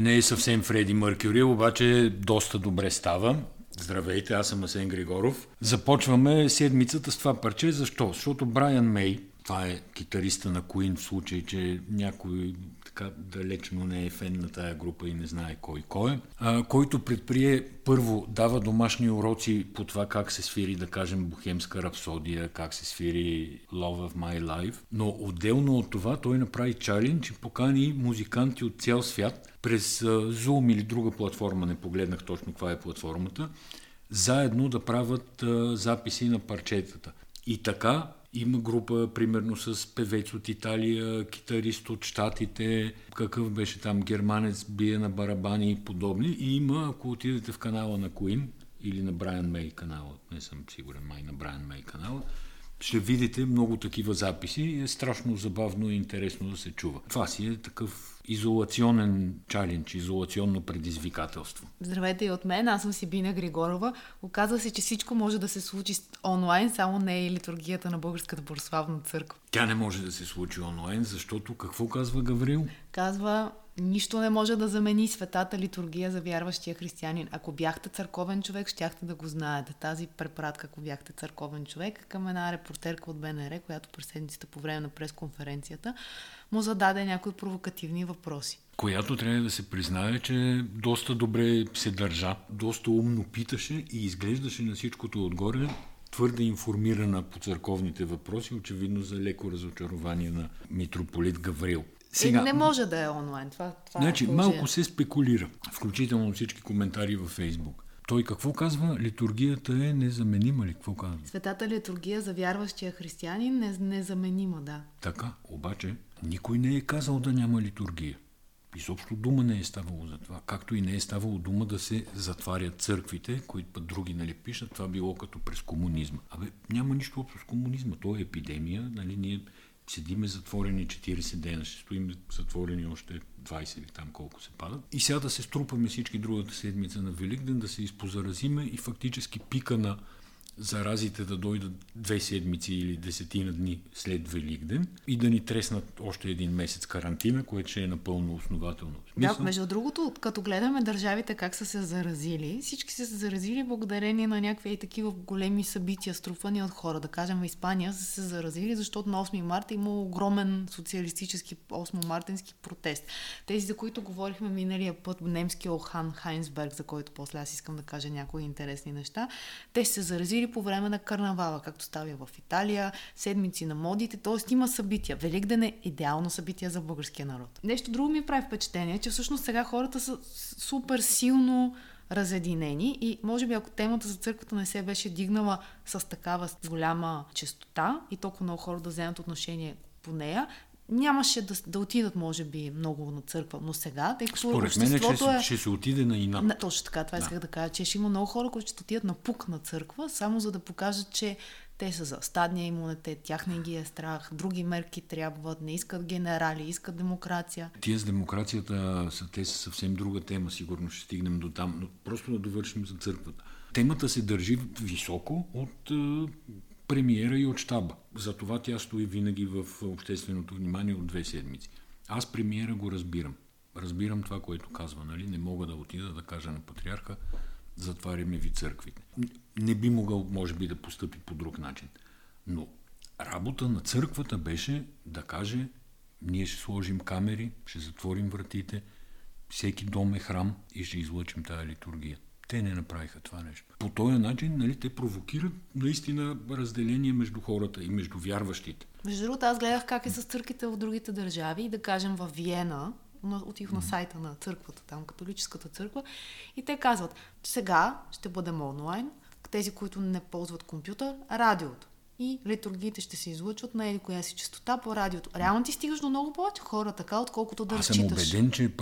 не е съвсем Фреди Мъркюри, обаче доста добре става. Здравейте, аз съм Асен Григоров. Започваме седмицата с това парче. Защо? Защото Брайан Мей, това е китариста на Куин в случай, че някой така далечно не е фен на тая група и не знае кой кой е, а, който предприе първо дава домашни уроци по това как се свири, да кажем, Бухемска рапсодия, как се свири Love of My Life, но отделно от това той направи чалендж и покани музиканти от цял свят през Zoom или друга платформа, не погледнах точно каква е платформата, заедно да правят а, записи на парчетата. И така има група, примерно, с певец от Италия, китарист от Штатите, какъв беше там, германец, бие на барабани и подобни. И има, ако отидете в канала на Куин или на Брайан Мей канала, не съм сигурен, май на Брайан Мей канала, ще видите много такива записи и е страшно забавно и интересно да се чува. Това си е такъв изолационен чалендж, изолационно предизвикателство. Здравейте и от мен, аз съм Сибина Григорова. Оказва се, че всичко може да се случи онлайн, само не е литургията на Българската православна църква. Тя не може да се случи онлайн, защото какво казва Гаврил? Казва, нищо не може да замени светата литургия за вярващия християнин. Ако бяхте църковен човек, щяхте да го знаете. Тази препратка, ако бяхте църковен човек, към една репортерка от БНР, която през седмицата по време на пресконференцията му зададе някои провокативни въпроси. Която трябва да се признае, че доста добре се държа, доста умно питаше и изглеждаше на всичкото отгоре твърде информирана по църковните въпроси, очевидно за леко разочарование на митрополит Гаврил. Сега, не може да е онлайн. Това, това е значи, е малко се спекулира, включително всички коментари във Фейсбук. Той какво казва? Литургията е незаменима ли? Какво казва? Светата литургия за вярващия християнин е незаменима, да. Така, обаче никой не е казал да няма литургия. Изобщо дума не е ставало за това. Както и не е ставало дума да се затварят църквите, които път други нали, пишат, това било като през комунизма. Абе, няма нищо общо с комунизма. То е епидемия. Нали, ние седиме затворени 40 дена, ще стоим затворени още 20 или там колко се падат. И сега да се струпаме всички другата седмица на Великден, да се изпозаразиме и фактически пика на заразите да дойдат две седмици или десетина дни след Великден и да ни треснат още един месец карантина, което ще е напълно основателно. Смисъл? Да, между другото, като гледаме държавите как са се заразили, всички са се заразили благодарение на някакви такива големи събития, струпвани от хора. Да кажем, Испания са се заразили, защото на 8 марта има огромен социалистически 8-мартински протест. Тези, за които говорихме миналия път, немския Охан Хайнсберг, за който после аз искам да кажа някои интересни неща, те се заразили по време на карнавала, както става в Италия, седмици на модите, т.е. има събития. Великден е идеално събитие за българския народ. Нещо друго ми прави впечатление, че всъщност сега хората са супер силно разединени и може би ако темата за църквата не се беше дигнала с такава голяма честота и толкова много хора да вземат отношение по нея, нямаше да, да отидат, може би, много на църква. Но сега, тъй като Според мен, че е... ще се отиде на инат. На, точно така, това да. исках да кажа, че ще има много хора, които ще отидат на пук на църква, само за да покажат, че те са за стадния имунитет, тях не ги е страх, други мерки трябват, не искат генерали, искат демокрация. Тия с демокрацията, са, те са съвсем друга тема, сигурно ще стигнем до там, но просто да довършим за църквата. Темата се държи високо от е, премиера и от щаба. Затова тя стои винаги в общественото внимание от две седмици. Аз премиера го разбирам. Разбирам това, което казва. Нали? Не мога да отида да кажа на патриарха, затваряме ви църквите. Не би могъл, може би, да постъпи по друг начин. Но работа на църквата беше да каже, ние ще сложим камери, ще затворим вратите, всеки дом е храм и ще излъчим тази литургия. Те не направиха това нещо. По този начин нали, те провокират наистина разделение между хората и между вярващите. Между другото, аз гледах как е с църквите в другите държави и да кажем в Виена, отих на сайта на църквата, там католическата църква, и те казват, сега ще бъдем онлайн, тези, които не ползват компютър, радиото. И литургиите ще се излъчват на еди коя си частота по радиото. Реално ти стигаш до много повече хора, така, отколкото да разчиташ. Аз съм убеден, че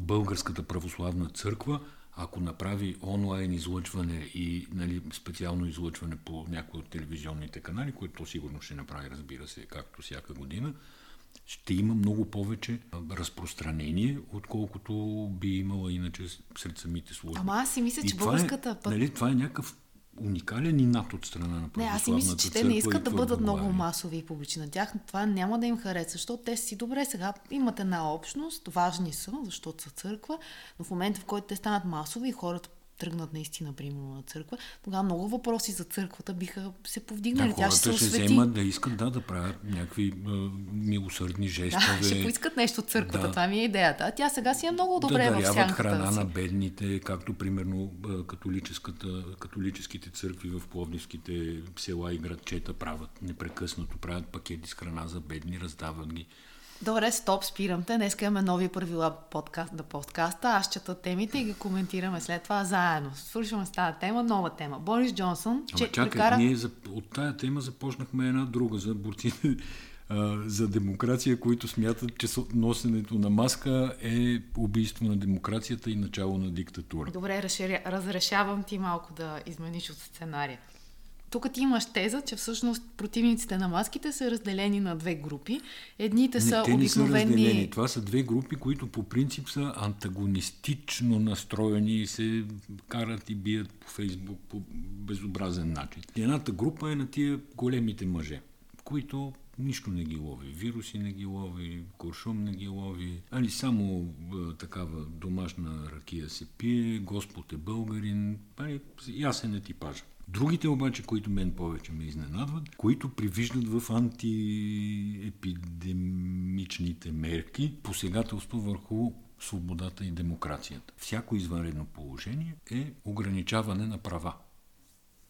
Българската православна църква ако направи онлайн излъчване и нали, специално излъчване по някои от телевизионните канали, което сигурно ще направи, разбира се, както всяка година, ще има много повече разпространение, отколкото би имала иначе сред самите служби. Ама аз си мисля, че е- българската... Е, нали, това е някакъв уникален инат от страна на Не, аз си мисля, че те не искат да бъдат много масови и публични. На тях това няма да им хареса, защото те си добре сега имат една общност, важни са, защото са църква, но в момента, в който те станат масови и хората тръгнат наистина, примерно, на църква, тогава много въпроси за църквата биха се повдигнали. Да, Тя ще се, се вземат да искат да, да правят някакви а, милосърдни жестове. Да, ще поискат нещо от църквата, да. това ми е идеята. А тя сега си е много добре да в сянката храна си. на бедните, както примерно католическите църкви в пловдивските села и градчета правят непрекъснато, правят пакети с храна за бедни, раздават ги. Добре, стоп, спирам те. Днес имаме нови правила подкаст, да подкаста. Аз чета темите и ги коментираме след това заедно. Свършваме с тази тема, нова тема. Борис Джонсън, че Ама чакай, прикара... ние за, от тая тема започнахме една друга за борците за демокрация, които смятат, че носенето на маска е убийство на демокрацията и начало на диктатура. Добре, разрешавам ти малко да измениш от сценария. Тук ти имаш теза, че всъщност противниците на маските са разделени на две групи. Едните не, са те обикновени... Не са разделени. Това са две групи, които по принцип са антагонистично настроени и се карат и бият по Фейсбук по безобразен начин. Едната група е на тия големите мъже, които нищо не ги лови. Вируси не ги лови, куршум не ги лови. Али само а, такава домашна ракия се пие, Господ е българин. Али, ясен е типажа. Другите обаче, които мен повече ме изненадват, които привиждат в антиепидемичните мерки посегателство върху свободата и демокрацията. Всяко извънредно положение е ограничаване на права.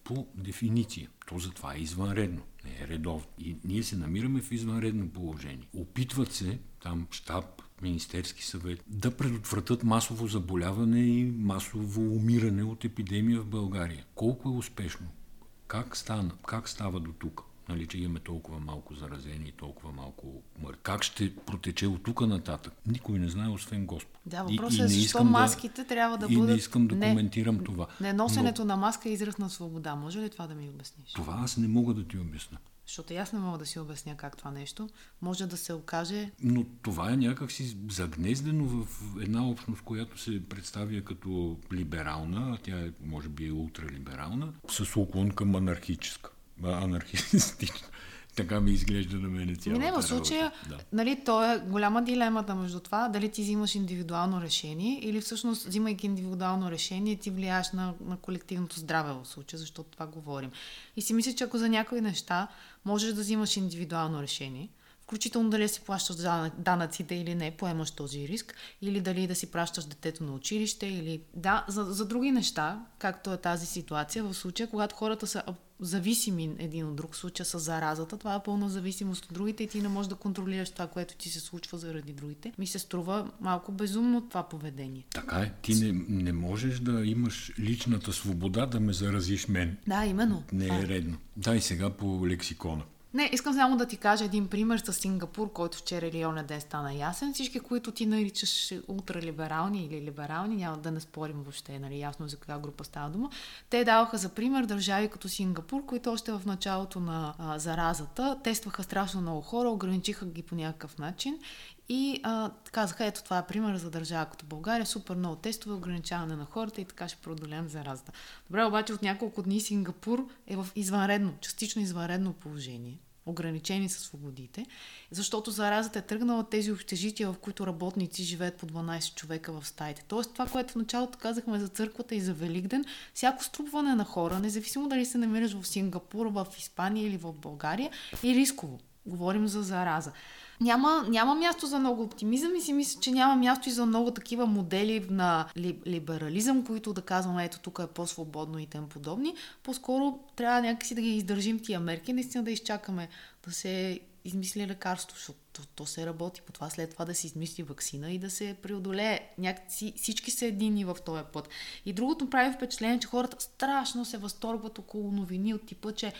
По дефиниция. То затова е извънредно, не е редовно. И ние се намираме в извънредно положение. Опитват се там щаб, Министерски съвет, да предотвратят масово заболяване и масово умиране от епидемия в България. Колко е успешно? Как, стана? как става до тук? Нали, че имаме толкова малко заразени и толкова малко мъртви. Как ще протече от тук нататък? Никой не знае, освен Господ. Да, въпросът е защо маските да, трябва да и бъдат... И не искам да не, коментирам това. Не, носенето но... на маска е израз на свобода. Може ли това да ми обясниш? Това аз не мога да ти обясня. Защото аз не мога да си обясня как това нещо може да се окаже. Но това е някакси загнездено в една общност, която се представя като либерална, а тя е, може би, е ултралиберална, с уклон към анархическа, анархистична. Така ми изглежда на мен цялата Не, в случая, да. нали, то е голяма дилемата между това, дали ти взимаш индивидуално решение или всъщност, взимайки индивидуално решение, ти влияеш на, на колективното здраве в случая, защото това говорим. И си мисля, че ако за някои неща можеш да взимаш индивидуално решение, включително дали си плащаш данъците или не, поемаш този риск, или дали да си пращаш детето на училище, или да, за, за други неща, както е тази ситуация, в случая, когато хората са зависими един от друг, случая с заразата, това е пълна зависимост от другите и ти не можеш да контролираш това, което ти се случва заради другите. Ми се струва малко безумно това поведение. Така е. Ти не, не можеш да имаш личната свобода да ме заразиш мен. Да, именно. Не е редно. Дай сега по лексикона. Не, искам само да ти кажа един пример с Сингапур, който вчера или оня ден стана ясен. Всички, които ти наричаш ултралиберални или либерални, няма да не спорим въобще, нали, ясно за каква група става дума, те даваха за пример държави като Сингапур, които още в началото на а, заразата тестваха страшно много хора, ограничиха ги по някакъв начин и а, казаха, ето това е пример за държава като България, супер много тестове, ограничаване на хората и така ще преодолеем заразата. Добре, обаче от няколко дни Сингапур е в извънредно, частично извънредно положение ограничени са свободите, защото заразата е тръгнала тези общежития, в които работници живеят по 12 човека в стаите. Тоест това, което в началото казахме за църквата и за Великден, всяко струпване на хора, независимо дали се намираш в Сингапур, в Испания или в България, е рисково. Говорим за зараза няма, няма място за много оптимизъм и си мисля, че няма място и за много такива модели на ли, либерализъм, които да казваме, ето тук е по-свободно и тем подобни. По-скоро трябва някакси да ги издържим тия мерки, наистина да изчакаме да се измисли лекарство, защото то, се работи по това, след това да се измисли вакцина и да се преодолее. Някакси всички са едини в този път. И другото прави впечатление, че хората страшно се възторгват около новини от типа, че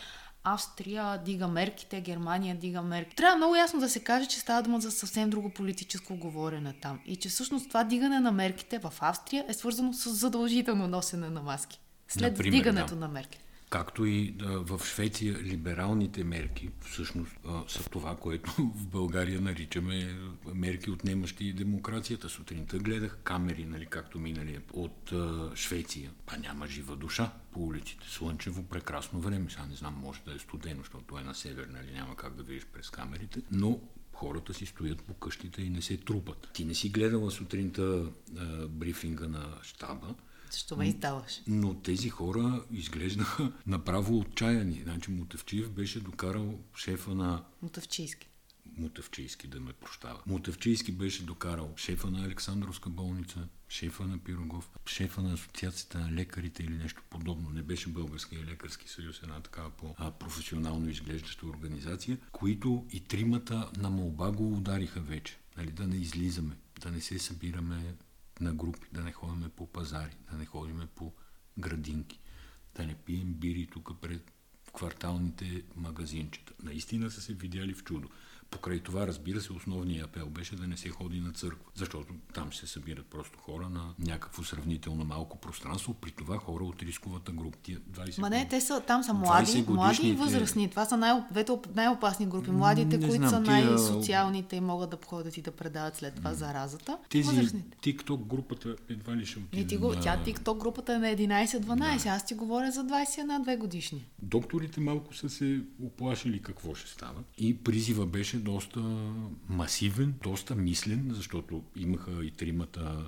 Австрия дига мерките, Германия дига мерки. Трябва много ясно да се каже, че става дума за съвсем друго политическо говорене там. И че всъщност това дигане на мерките в Австрия е свързано с задължително носене на маски. След Например, дигането да. на мерките. Както и в Швеция либералните мерки всъщност са това, което в България наричаме мерки отнемащи демокрацията. Сутринта гледах камери, нали, както минали от Швеция. Па няма жива душа по улиците. Слънчево, прекрасно време. Сега не знам, може да е студено, защото е на север, нали, няма как да видиш през камерите. Но хората си стоят по къщите и не се трупат. Ти не си гледала сутринта брифинга на щаба, защо ме издаваш? Но тези хора изглеждаха направо отчаяни. Значи Мутавчиев беше докарал шефа на... Мутавчийски. Мутавчийски, да ме прощава. Мутавчийски беше докарал шефа на Александровска болница, шефа на Пирогов, шефа на Асоциацията на лекарите или нещо подобно. Не беше Българския лекарски съюз, една такава по-професионално изглеждаща организация, които и тримата на молба го удариха вече. Нали, да не излизаме, да не се събираме на групи, да не ходим по пазари, да не ходим по градинки, да не пием бири тук пред кварталните магазинчета. Наистина са се видяли в чудо. Покрай това, разбира се, основният апел беше да не се ходи на църква, защото там се събират просто хора на някакво сравнително малко пространство, при това хора от рисковата група. Тия 20 Ма не, те са, там са млади, млади и възрастни. Това са най- двете най-опасни групи. Младите, не които знам, са най-социалните и могат да ходят и да предават след това заразата. Тези TikTok групата едва ли ще отиде. Не, ти го, на... Тя TikTok групата е на 11-12. Да. Аз ти говоря за 21-2 годишни. Докторите малко са се оплашили какво ще става. И призива беше доста масивен, доста мислен, защото имаха и тримата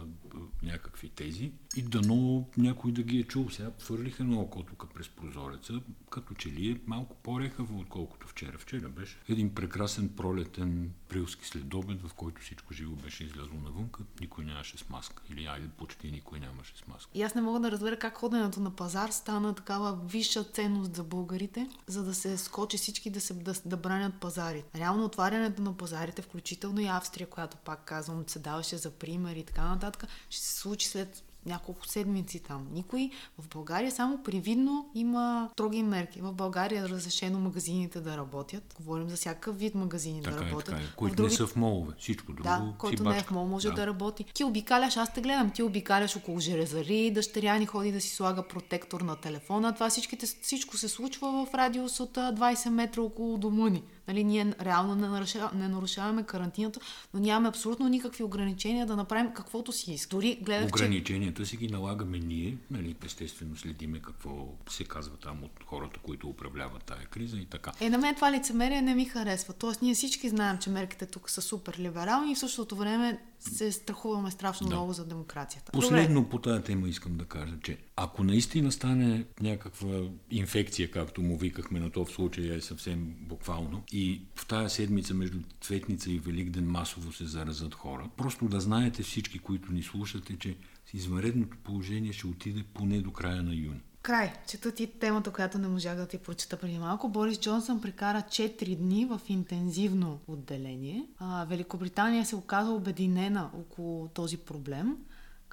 някакви тези и дано някой да ги е чул. Сега фърлиха на око тук през прозореца, като че ли е малко по-рехаво, отколкото вчера. Вчера беше един прекрасен пролетен априлски следобед, в който всичко живо беше излязло навън, никой нямаше с маска. Или айде, почти никой нямаше с маска. И аз не мога да разбера как ходенето на пазар стана такава висша ценност за българите, за да се скочи всички да, се, да, да бранят пазари. Реално отварянето на пазарите, включително и Австрия, която пак казвам, се даваше за пример и така нататък, ще се случи след няколко седмици там. Никой в България само привидно има строги мерки. В България е разрешено магазините да работят. Говорим за всякакъв вид магазини така да работят. Е, така е. Които други... не са в молове. Всичко друго Да, който не е в мол може да. да работи. Ти обикаляш, аз те гледам, ти обикаляш около железари, дъщеря ни ходи да си слага протектор на телефона. Това всичките, всичко се случва в радиус от 20 метра около дома ни. Нали, ние реално не нарушаваме, не нарушаваме карантината, но нямаме абсолютно никакви ограничения да направим каквото си иска. Дори гледах, Ограниченията че... си ги налагаме ние, нали, естествено следиме какво се казва там от хората, които управляват тая криза и така. Е, на мен това лицемерие не ми харесва. Тоест, ние всички знаем, че мерките тук са супер либерални и в същото време се страхуваме страшно да. много за демокрацията. Последно Добре. по тази тема искам да кажа, че ако наистина стане някаква инфекция, както му викахме на то в случая е съвсем буквално, и в тази седмица между Цветница и Великден масово се заразат хора, просто да знаете всички, които ни слушате, че извънредното положение ще отиде поне до края на юни. Край. Чета ти темата, която не можах да ти прочета преди малко. Борис Джонсън прекара 4 дни в интензивно отделение. А, Великобритания се оказа обединена около този проблем.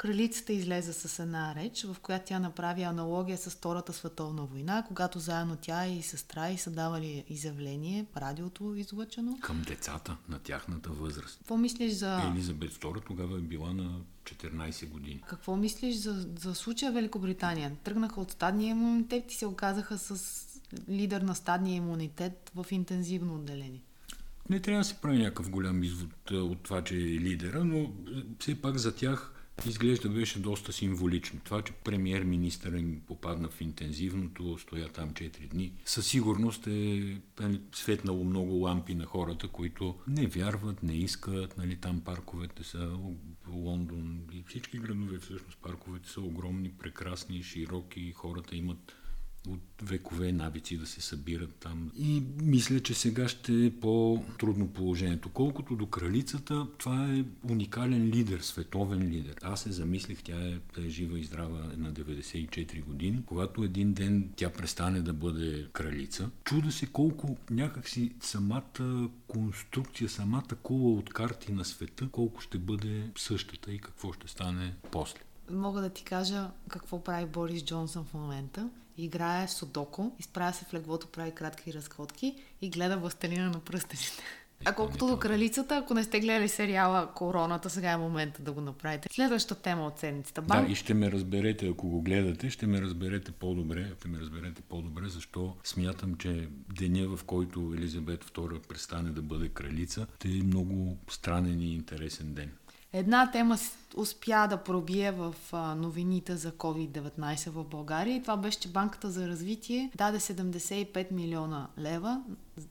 Кралицата излезе с една реч, в която тя направи аналогия с Втората световна война, когато заедно тя и сестра и са давали изявление, радиото излъчено. Към децата на тяхната възраст. Какво мислиш за... Елизабет II тогава е била на 14 години. Какво мислиш за, за случая Великобритания? Тръгнаха от стадния имунитет и се оказаха с лидер на стадния имунитет в интензивно отделение. Не трябва да се прави някакъв голям извод от това, че е лидера, но все пак за тях изглежда беше доста символично. Това, че премьер-министър им попадна в интензивното, стоя там 4 дни, със сигурност е нали, светнало много лампи на хората, които не вярват, не искат. Нали, там парковете са Лондон и всички градове всъщност парковете са огромни, прекрасни, широки, хората имат от векове навици да се събират там. И мисля, че сега ще е по-трудно положението. Колкото до кралицата, това е уникален лидер, световен лидер. Аз се замислих, тя е, тя е жива и здрава на 94 години. Когато един ден тя престане да бъде кралица, чуда се колко някакси самата конструкция, самата кула от карти на света, колко ще бъде същата и какво ще стане после. Мога да ти кажа какво прави Борис Джонсън в момента играе судоко, изправя се в леглото, прави кратки разходки и гледа властелина на пръстените. А колкото до кралицата, ако не сте гледали сериала Короната, сега е момента да го направите. Следващата тема от седмицата. Банк... Да, и ще ме разберете, ако го гледате, ще ме разберете по-добре, ще ме разберете по-добре, защо смятам, че деня, в който Елизабет II престане да бъде кралица, е много странен и интересен ден. Една тема успя да пробие в новините за COVID-19 в България и това беше, че Банката за развитие даде 75 милиона лева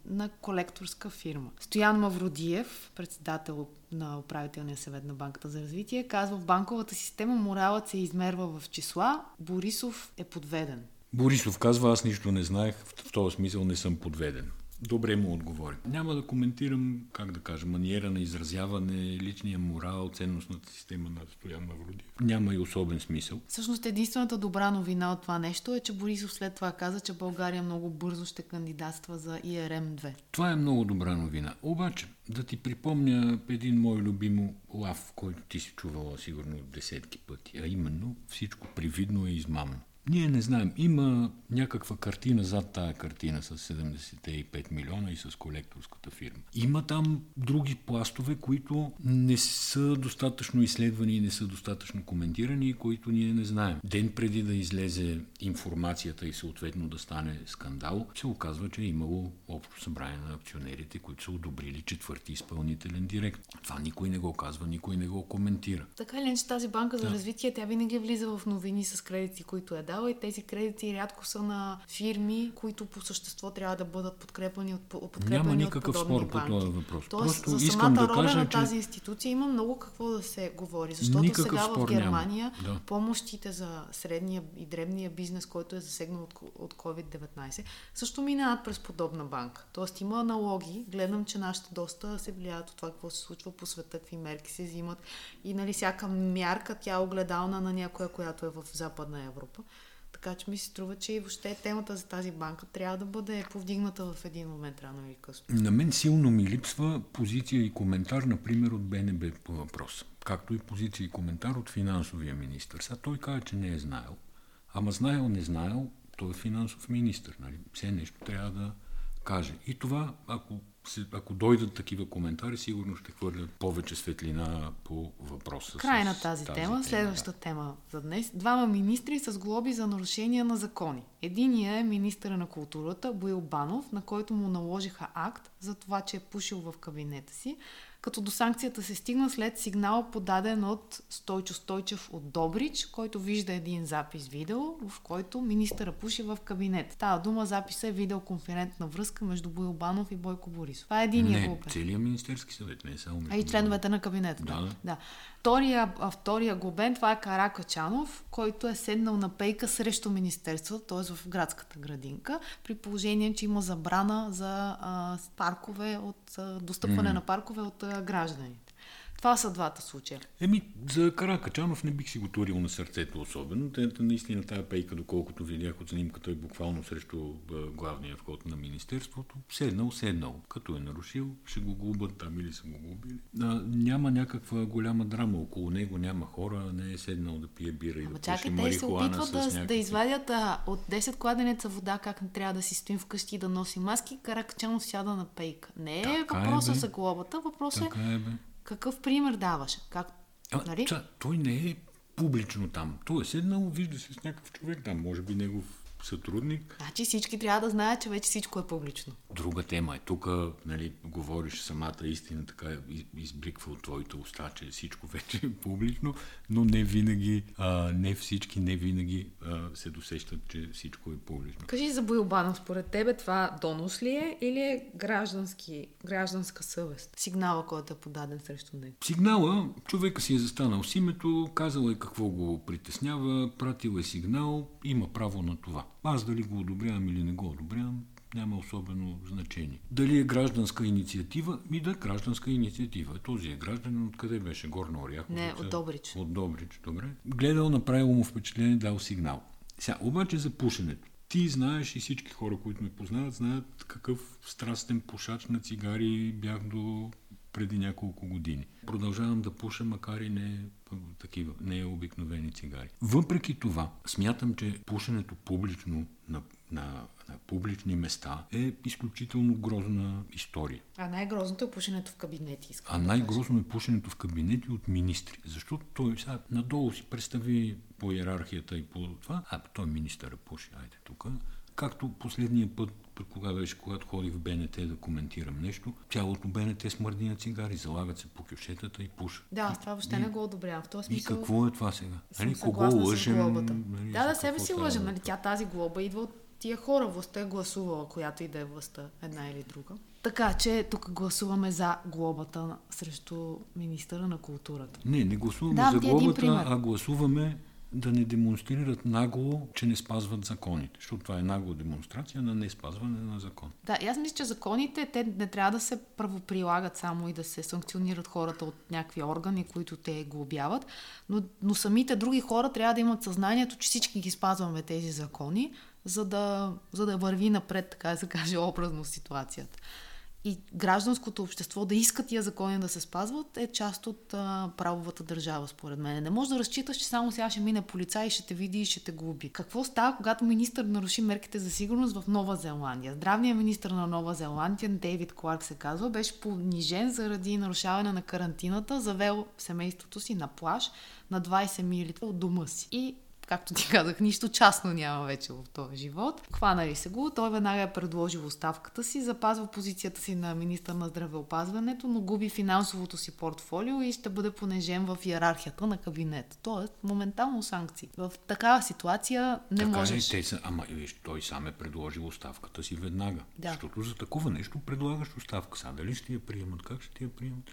на колекторска фирма. Стоян Мавродиев, председател на управителния съвет на Банката за развитие, казва в банковата система моралът се измерва в числа, Борисов е подведен. Борисов казва, аз нищо не знаех, в този смисъл не съм подведен. Добре му отговори. Няма да коментирам, как да кажа, маниера на изразяване, личния морал, ценностната система на Стоян Мавроди. Няма и особен смисъл. Всъщност единствената добра новина от това нещо е, че Борисов след това каза, че България много бързо ще кандидатства за ИРМ-2. Това е много добра новина. Обаче, да ти припомня един мой любим лав, който ти си чувала сигурно десетки пъти, а именно всичко привидно е измамно. Ние не знаем. Има някаква картина зад тая картина с 75 милиона и с колекторската фирма. Има там други пластове, които не са достатъчно изследвани и не са достатъчно коментирани и които ние не знаем. Ден преди да излезе информацията и съответно да стане скандал, се оказва, че е имало общо събрание на акционерите, които са одобрили четвърти изпълнителен директор. Това никой не го казва, никой не го коментира. Така ли, че тази банка за да. развитие, тя винаги влиза в новини с кредити, които е дала и тези кредити рядко са на фирми, които по същество трябва да бъдат подкрепени от, подкрепени Няма никакъв от спор по този въпрос. Тоест, Просто за искам да роля кажа, на тази институция има много какво да се говори. Защото сега в Германия да. помощите за средния и дребния бизнес, който е засегнал от, от COVID-19, също минават през подобна банка. Тоест има аналоги. Гледам, че нашите доста се влияят от това, какво се случва по света, какви мерки се взимат. И нали, всяка мярка, тя е огледална на някоя, която е в Западна Европа. Така че ми се струва, че и въобще темата за тази банка трябва да бъде повдигната в един момент, рано или късно. На мен силно ми липсва позиция и коментар, например, от БНБ по въпроса. Както и позиция и коментар от финансовия министр. Сега той каза, че не е знаел. Ама знаел, не знаел, той е финансов министр. Нали? Все нещо трябва да каже. И това, ако ако дойдат такива коментари, сигурно ще хвърлят повече светлина по въпроса. Край на тази, тази тема. Следващата да. тема за днес. Двама министри с глоби за нарушения на закони. Единият е министъра на културата Боил Банов, на който му наложиха акт за това, че е пушил в кабинета си като до санкцията се стигна след сигнал подаден от Стойчо Стойчев от Добрич, който вижда един запис видео, в който министъра пуши в кабинет. Тава дума записа е видеоконферентна връзка между Боил Банов и Бойко Борисов. Това е единия Не, целият министерски съвет, не е само А и членовете на кабинета. Да. да. да. Втория, втория глобен, това е Кара Качанов, който е седнал на пейка срещу Министерството, т.е. в градската градинка, при положение, че има забрана за а, паркове, от достъпване mm. на паркове от а, гражданите. Това са двата случая. Еми, за Каракачанов не бих си го турил на сърцето особено. Те, наистина тази пейка, доколкото видях от снимката, е буквално срещу главния вход на Министерството. Седнал, седнал. Като е нарушил, ще го губят там или са го губили. А, няма някаква голяма драма около него, няма хора, не е седнал да пие бира и Ама да чакай, те се опитват да, някакви... да извадят а, от 10 кладенеца вода, как не трябва да си стоим вкъщи и да носи маски, Каракачанов сяда на пейка. Не е въпроса е, за глобата, въпросът е, е какъв пример даваш? Как, а, нали? Ча, той не е публично там. Той е седнал, вижда се с някакъв човек там, може би негов сътрудник. Значи всички трябва да знаят, че вече всичко е публично. Друга тема е. Тук нали, говориш самата истина, така избликва от твоите уста, че всичко вече е публично, но не винаги, а, не всички, не винаги а, се досещат, че всичко е публично. Кажи за Бойлбанов, според тебе това донос ли е или е граждански, гражданска съвест? Сигнала, който е подаден срещу него. Сигнала, човека си е застанал с името, казал е какво го притеснява, пратил е сигнал, има право на това. Аз дали го одобрявам или не го одобрявам, няма особено значение. Дали е гражданска инициатива? Ми да, гражданска инициатива. Този е гражданин, откъде беше? Горна Оряховица? Не, от Добрич. От Добрич, добре. Гледал, направило му впечатление, дал сигнал. Сега, обаче за пушенето. Ти знаеш и всички хора, които ме познават, знаят какъв страстен пушач на цигари бях до преди няколко години. Продължавам да пуша, макар и не такива, не е обикновени цигари. Въпреки това, смятам, че пушенето публично на, на, на публични места е изключително грозна история. А най-грозното е пушенето в кабинети. А най-грозно е пушенето в кабинети от министри. Защото той сега надолу си представи по иерархията и по това, а той министъра пуши, айде тук. Както последния път кога беше, когато ходих в БНТ да коментирам нещо, цялото БНТ смърди на цигари, залагат се по кюшетата и пуша. Да, това въобще и, не го одобрявам. В този смисъл... И какво е това сега? Нали, кого лъжем? Нали, да, да, себе си лъжем. Нали, тя тази глоба идва от тия хора. Властта е гласувала, която и да е властта, една или друга. Така че тук гласуваме за глобата срещу министъра на културата. Не, не гласуваме да, за глобата, а гласуваме да не демонстрират нагло, че не спазват законите. Защото това е нагла демонстрация на не спазване на закон. Да, аз мисля, че законите те не трябва да се правоприлагат само и да се санкционират хората от някакви органи, които те глобяват, но, но самите други хора трябва да имат съзнанието, че всички ги спазваме тези закони, за да, за да върви напред, така да се каже, образно ситуацията и гражданското общество да иска тия закони да се спазват е част от а, правовата държава, според мен. Не може да разчиташ, че само сега ще мине полицай и ще те види и ще те глоби. Какво става, когато министър наруши мерките за сигурност в Нова Зеландия? Здравният министр на Нова Зеландия, Дейвид Кларк се казва, беше понижен заради нарушаване на карантината, завел семейството си на плаж на 20 мили от дома си. И както ти казах, нищо частно няма вече в този живот. Хванали се го, той веднага е предложил оставката си, запазва позицията си на министър на здравеопазването, но губи финансовото си портфолио и ще бъде понежен в иерархията на кабинет. Тоест, моментално санкции. В такава ситуация не така можеш... Те са, ама виж, той сам е предложил оставката си веднага. Да. Защото за такова нещо предлагаш оставка. Сега дали ще я приемат, как ще я приемат?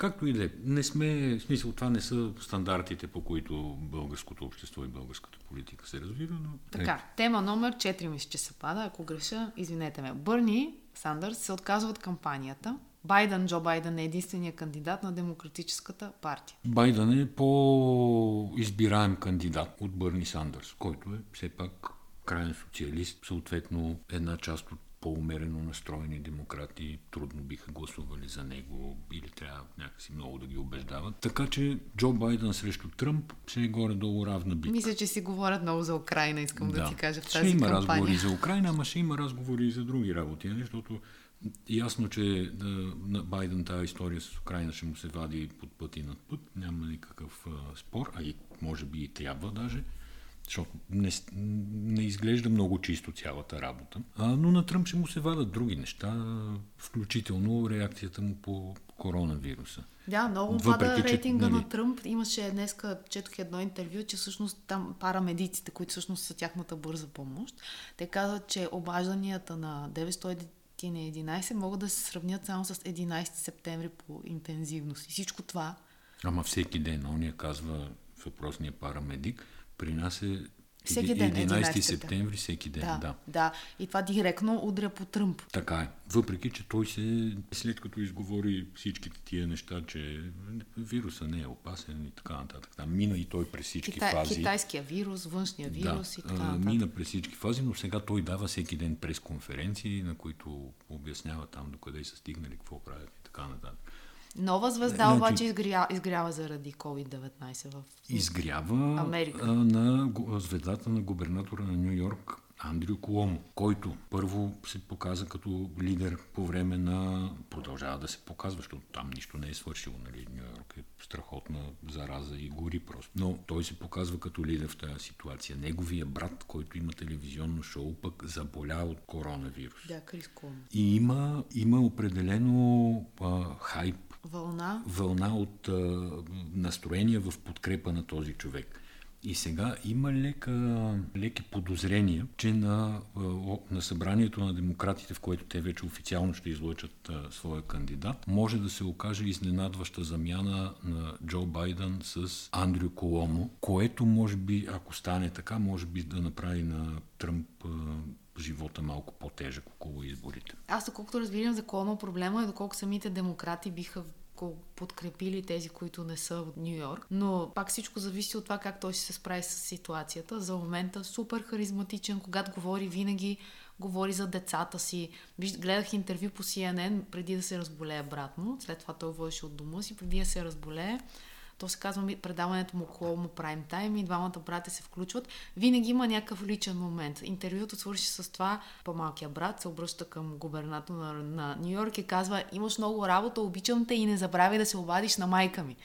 Както и да е. Не сме, в смисъл, това не са стандартите, по които българското общество и българската политика се развива, но... Така, е. тема номер 4 мисля, че се пада, ако греша, извинете ме. Бърни Сандърс се отказва от кампанията. Байден, Джо Байден е единствения кандидат на Демократическата партия. Байден е по-избираем кандидат от Бърни Сандърс, който е все пак крайен социалист, съответно една част от по-умерено настроени демократи трудно биха гласували за него или трябва някакси много да ги убеждават. Така че Джо Байден срещу Тръмп се е горе-долу равна битка. Мисля, че си говорят много за Украина, искам да, да ти кажа в тази ще има кампания. разговори за Украина, ама ще има разговори и за други работи, нали? защото ясно, че на Байден тази история с Украина ще му се вади под път и над път, няма никакъв а, спор, а и може би и трябва даже защото не, не изглежда много чисто цялата работа. А, но на Тръмп ще му се вадат други неща, включително реакцията му по коронавируса. Да, много Въпреки, пада рейтинга че, нали... на Тръмп. Имаше днеска, четох едно интервю, че всъщност там парамедиците, които всъщност са тяхната бърза помощ, те казват, че обажданията на 911 11 могат да се сравнят само с 11 септември по интензивност. И всичко това... Ама всеки ден, он я казва въпросния парамедик, при нас е всеки ден, 11 септември, всеки ден, да, да. Да, и това директно удря по Тръмп. Така е. Въпреки, че той се, след като изговори всичките тия неща, че вируса не е опасен и така нататък, там мина и той през всички Китай, фази. Китайския вирус, външния вирус да, и така нататък. Мина през всички фази, но сега той дава всеки ден пресконференции, на които обяснява там докъде са стигнали, какво правят и така нататък. Нова звезда значи, обаче изгря, изгрява заради COVID-19 в изгрява Америка. на звездата на губернатора на Нью Йорк Андрю Коломо, който първо се показа като лидер по време на... Продължава да се показва, защото там нищо не е свършило. Нали? Нью Йорк е страхотна зараза и гори просто. Но той се показва като лидер в тази ситуация. Неговия брат, който има телевизионно шоу, пък заболя от коронавирус. Да, Крис Коломо. И има, има определено а, хайп вълна, вълна от а, настроения в подкрепа на този човек. И сега има лека, леки подозрения, че на, на събранието на демократите, в което те вече официално ще излъчат а, своя кандидат, може да се окаже изненадваща замяна на Джо Байден с Андрю Коломо, което може би, ако стане така, може би да направи на Тръмп а, живота малко по-тежък около изборите. Аз, доколкото разбирам за Коломо, проблема е доколко самите демократи биха подкрепили тези, които не са от Нью Йорк. Но пак всичко зависи от това как той ще се справи с ситуацията. За момента супер харизматичен, когато говори винаги говори за децата си. Виж, гледах интервю по CNN преди да се разболее брат му. След това той водеше от дома си, преди да се разболее. То се казва предаването му му прайм тайм и двамата брата се включват. Винаги има някакъв личен момент. Интервюто свърши с това. По-малкия брат се обръща към губернатор на, на Нью Йорк и казва имаш много работа, обичам те и не забравяй да се обадиш на майка ми.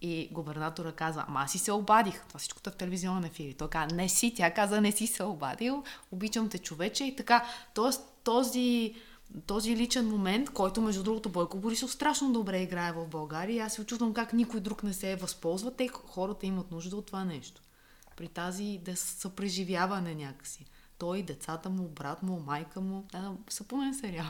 И губернатора каза, ама аз си се обадих. Това всичкото е в телевизионен ефир. Той каза, не си. Тя каза, не си се обадил. Обичам те човече. И така. Тоест, този, този личен момент, който между другото Бойко Борисов страшно добре играе в България. Аз се очудвам как никой друг не се възползва. Те хората имат нужда от това нещо. При тази да съпреживяване някакси. Той, децата му, брат му, майка му. Да, съпълнен сериал.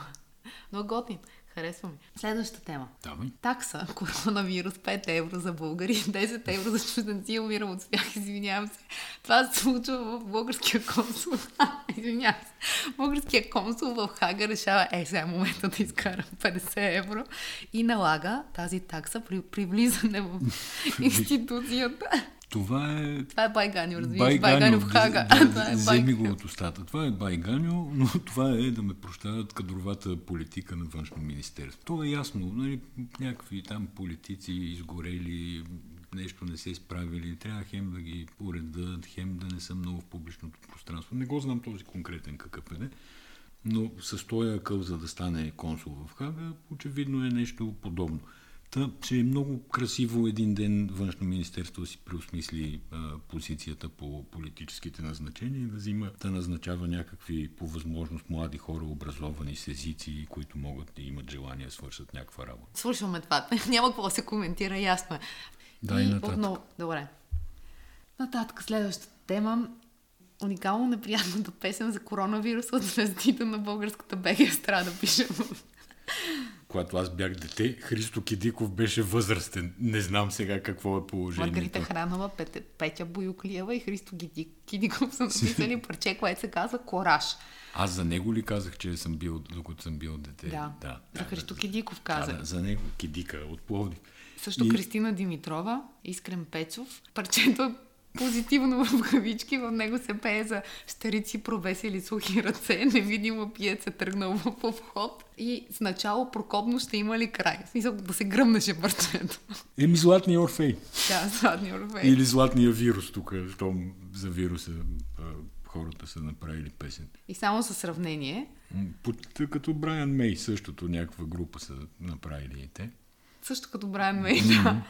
Но готин. Харесва ми. Следващата тема. Давай. Такса, коронавирус, 5 евро за българи, 10 евро за чужденци, умирам от смях, извинявам се. Това се случва в българския консул. извинявам се. Българския консул в Хага решава, е, сега е момента да изкарам 50 евро и налага тази такса при, при влизане в институцията. Това е... Това е Байганю, разбираш. Байганю в Хага. Да, това е вземи го от устата. Това е Байганю, но това е да ме прощават кадровата политика на външно министерство. То е ясно. Нали, някакви там политици изгорели, нещо не се изправили, трябва хем да ги уредат, хем да не са много в публичното пространство. Не го знам този конкретен какъв е, но с този акъл, за да стане консул в Хага, очевидно е нещо подобно. Та, че е много красиво един ден външно министерство си преосмисли а, позицията по политическите назначения и да взима да назначава някакви по възможност млади хора, образовани с езици, които могат да имат желание да свършат някаква работа. Свършваме това. Няма какво да се коментира, ясно е. Да, и, и нататък. Отново, добре. Нататък, следващата тема уникално неприятната песен за коронавируса от звездите на българската БГ страда да пишем когато аз бях дете, Христо Кидиков беше възрастен. Не знам сега какво е положението. Маргарита Хранова, Петя, Петя Боюклиева и Христо Кидиков са написали парче, което се казва Кораж. Аз за него ли казах, че съм бил, докато съм бил дете? Да, да за Христо да, Кидиков казах. Да, за него Кидика от Пловдив. Също и... Кристина Димитрова, Искрен Пецов. Парчето е позитивно в кавички. В него се пее за старици провесели сухи ръце, невидимо пиец е тръгнал в обход и с начало прокопно ще има ли край. В смисъл да се гръмнеше парчето. Еми златния Орфей. Да, златния Орфей. Или златния вирус тук, щом за вируса хората са направили песен. И само със сравнение. като Брайан Мей същото, някаква група са направили и те. Също като Брайан Мей, да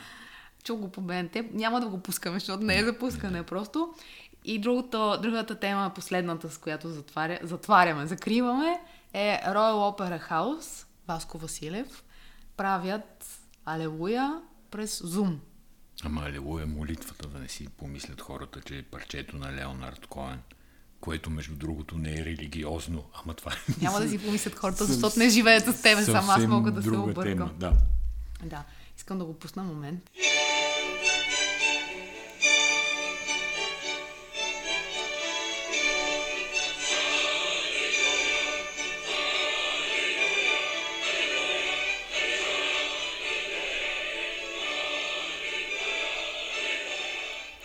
чул го по БНТ. Няма да го пускаме, защото не е за пускане просто. И другото, другата тема, последната, с която затваря, затваряме, закриваме, е Royal Opera House, Васко Василев. Правят Алелуя през Zoom. Ама Алелуя молитвата, да не си помислят хората, че е парчето на Леонард Коен което между другото не е религиозно, ама това е... Няма да си помислят хората, защото не живеят с тебе, сам аз мога да се объркам. Тема, да. да. Искам да го пусна момент.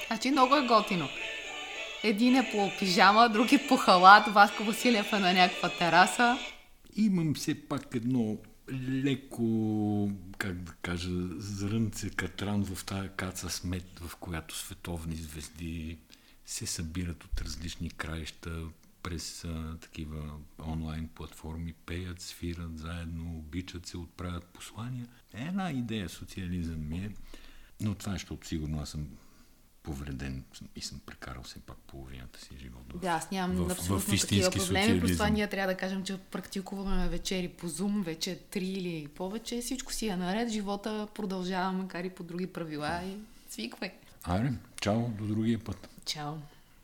Значи много е готино. Един е по пижама, друг е по халат, Васко Василев е на някаква тераса. Имам все пак едно леко, как да кажа, зрънце катран в тази каца смет, в която световни звезди се събират от различни краища през а, такива онлайн платформи, пеят, свират заедно, обичат се, отправят послания. Е една идея социализъм ми е, но това е, защото сигурно аз съм повреден и съм прекарал все пак половината си живот. Да, аз нямам в, абсолютно в такива проблеми. Просто това ние трябва да кажем, че практикуваме вечери по Zoom, вече три или повече. Всичко си е наред, живота продължава, макар и по други правила и свиквай. Айде, чао, до другия път. Чао.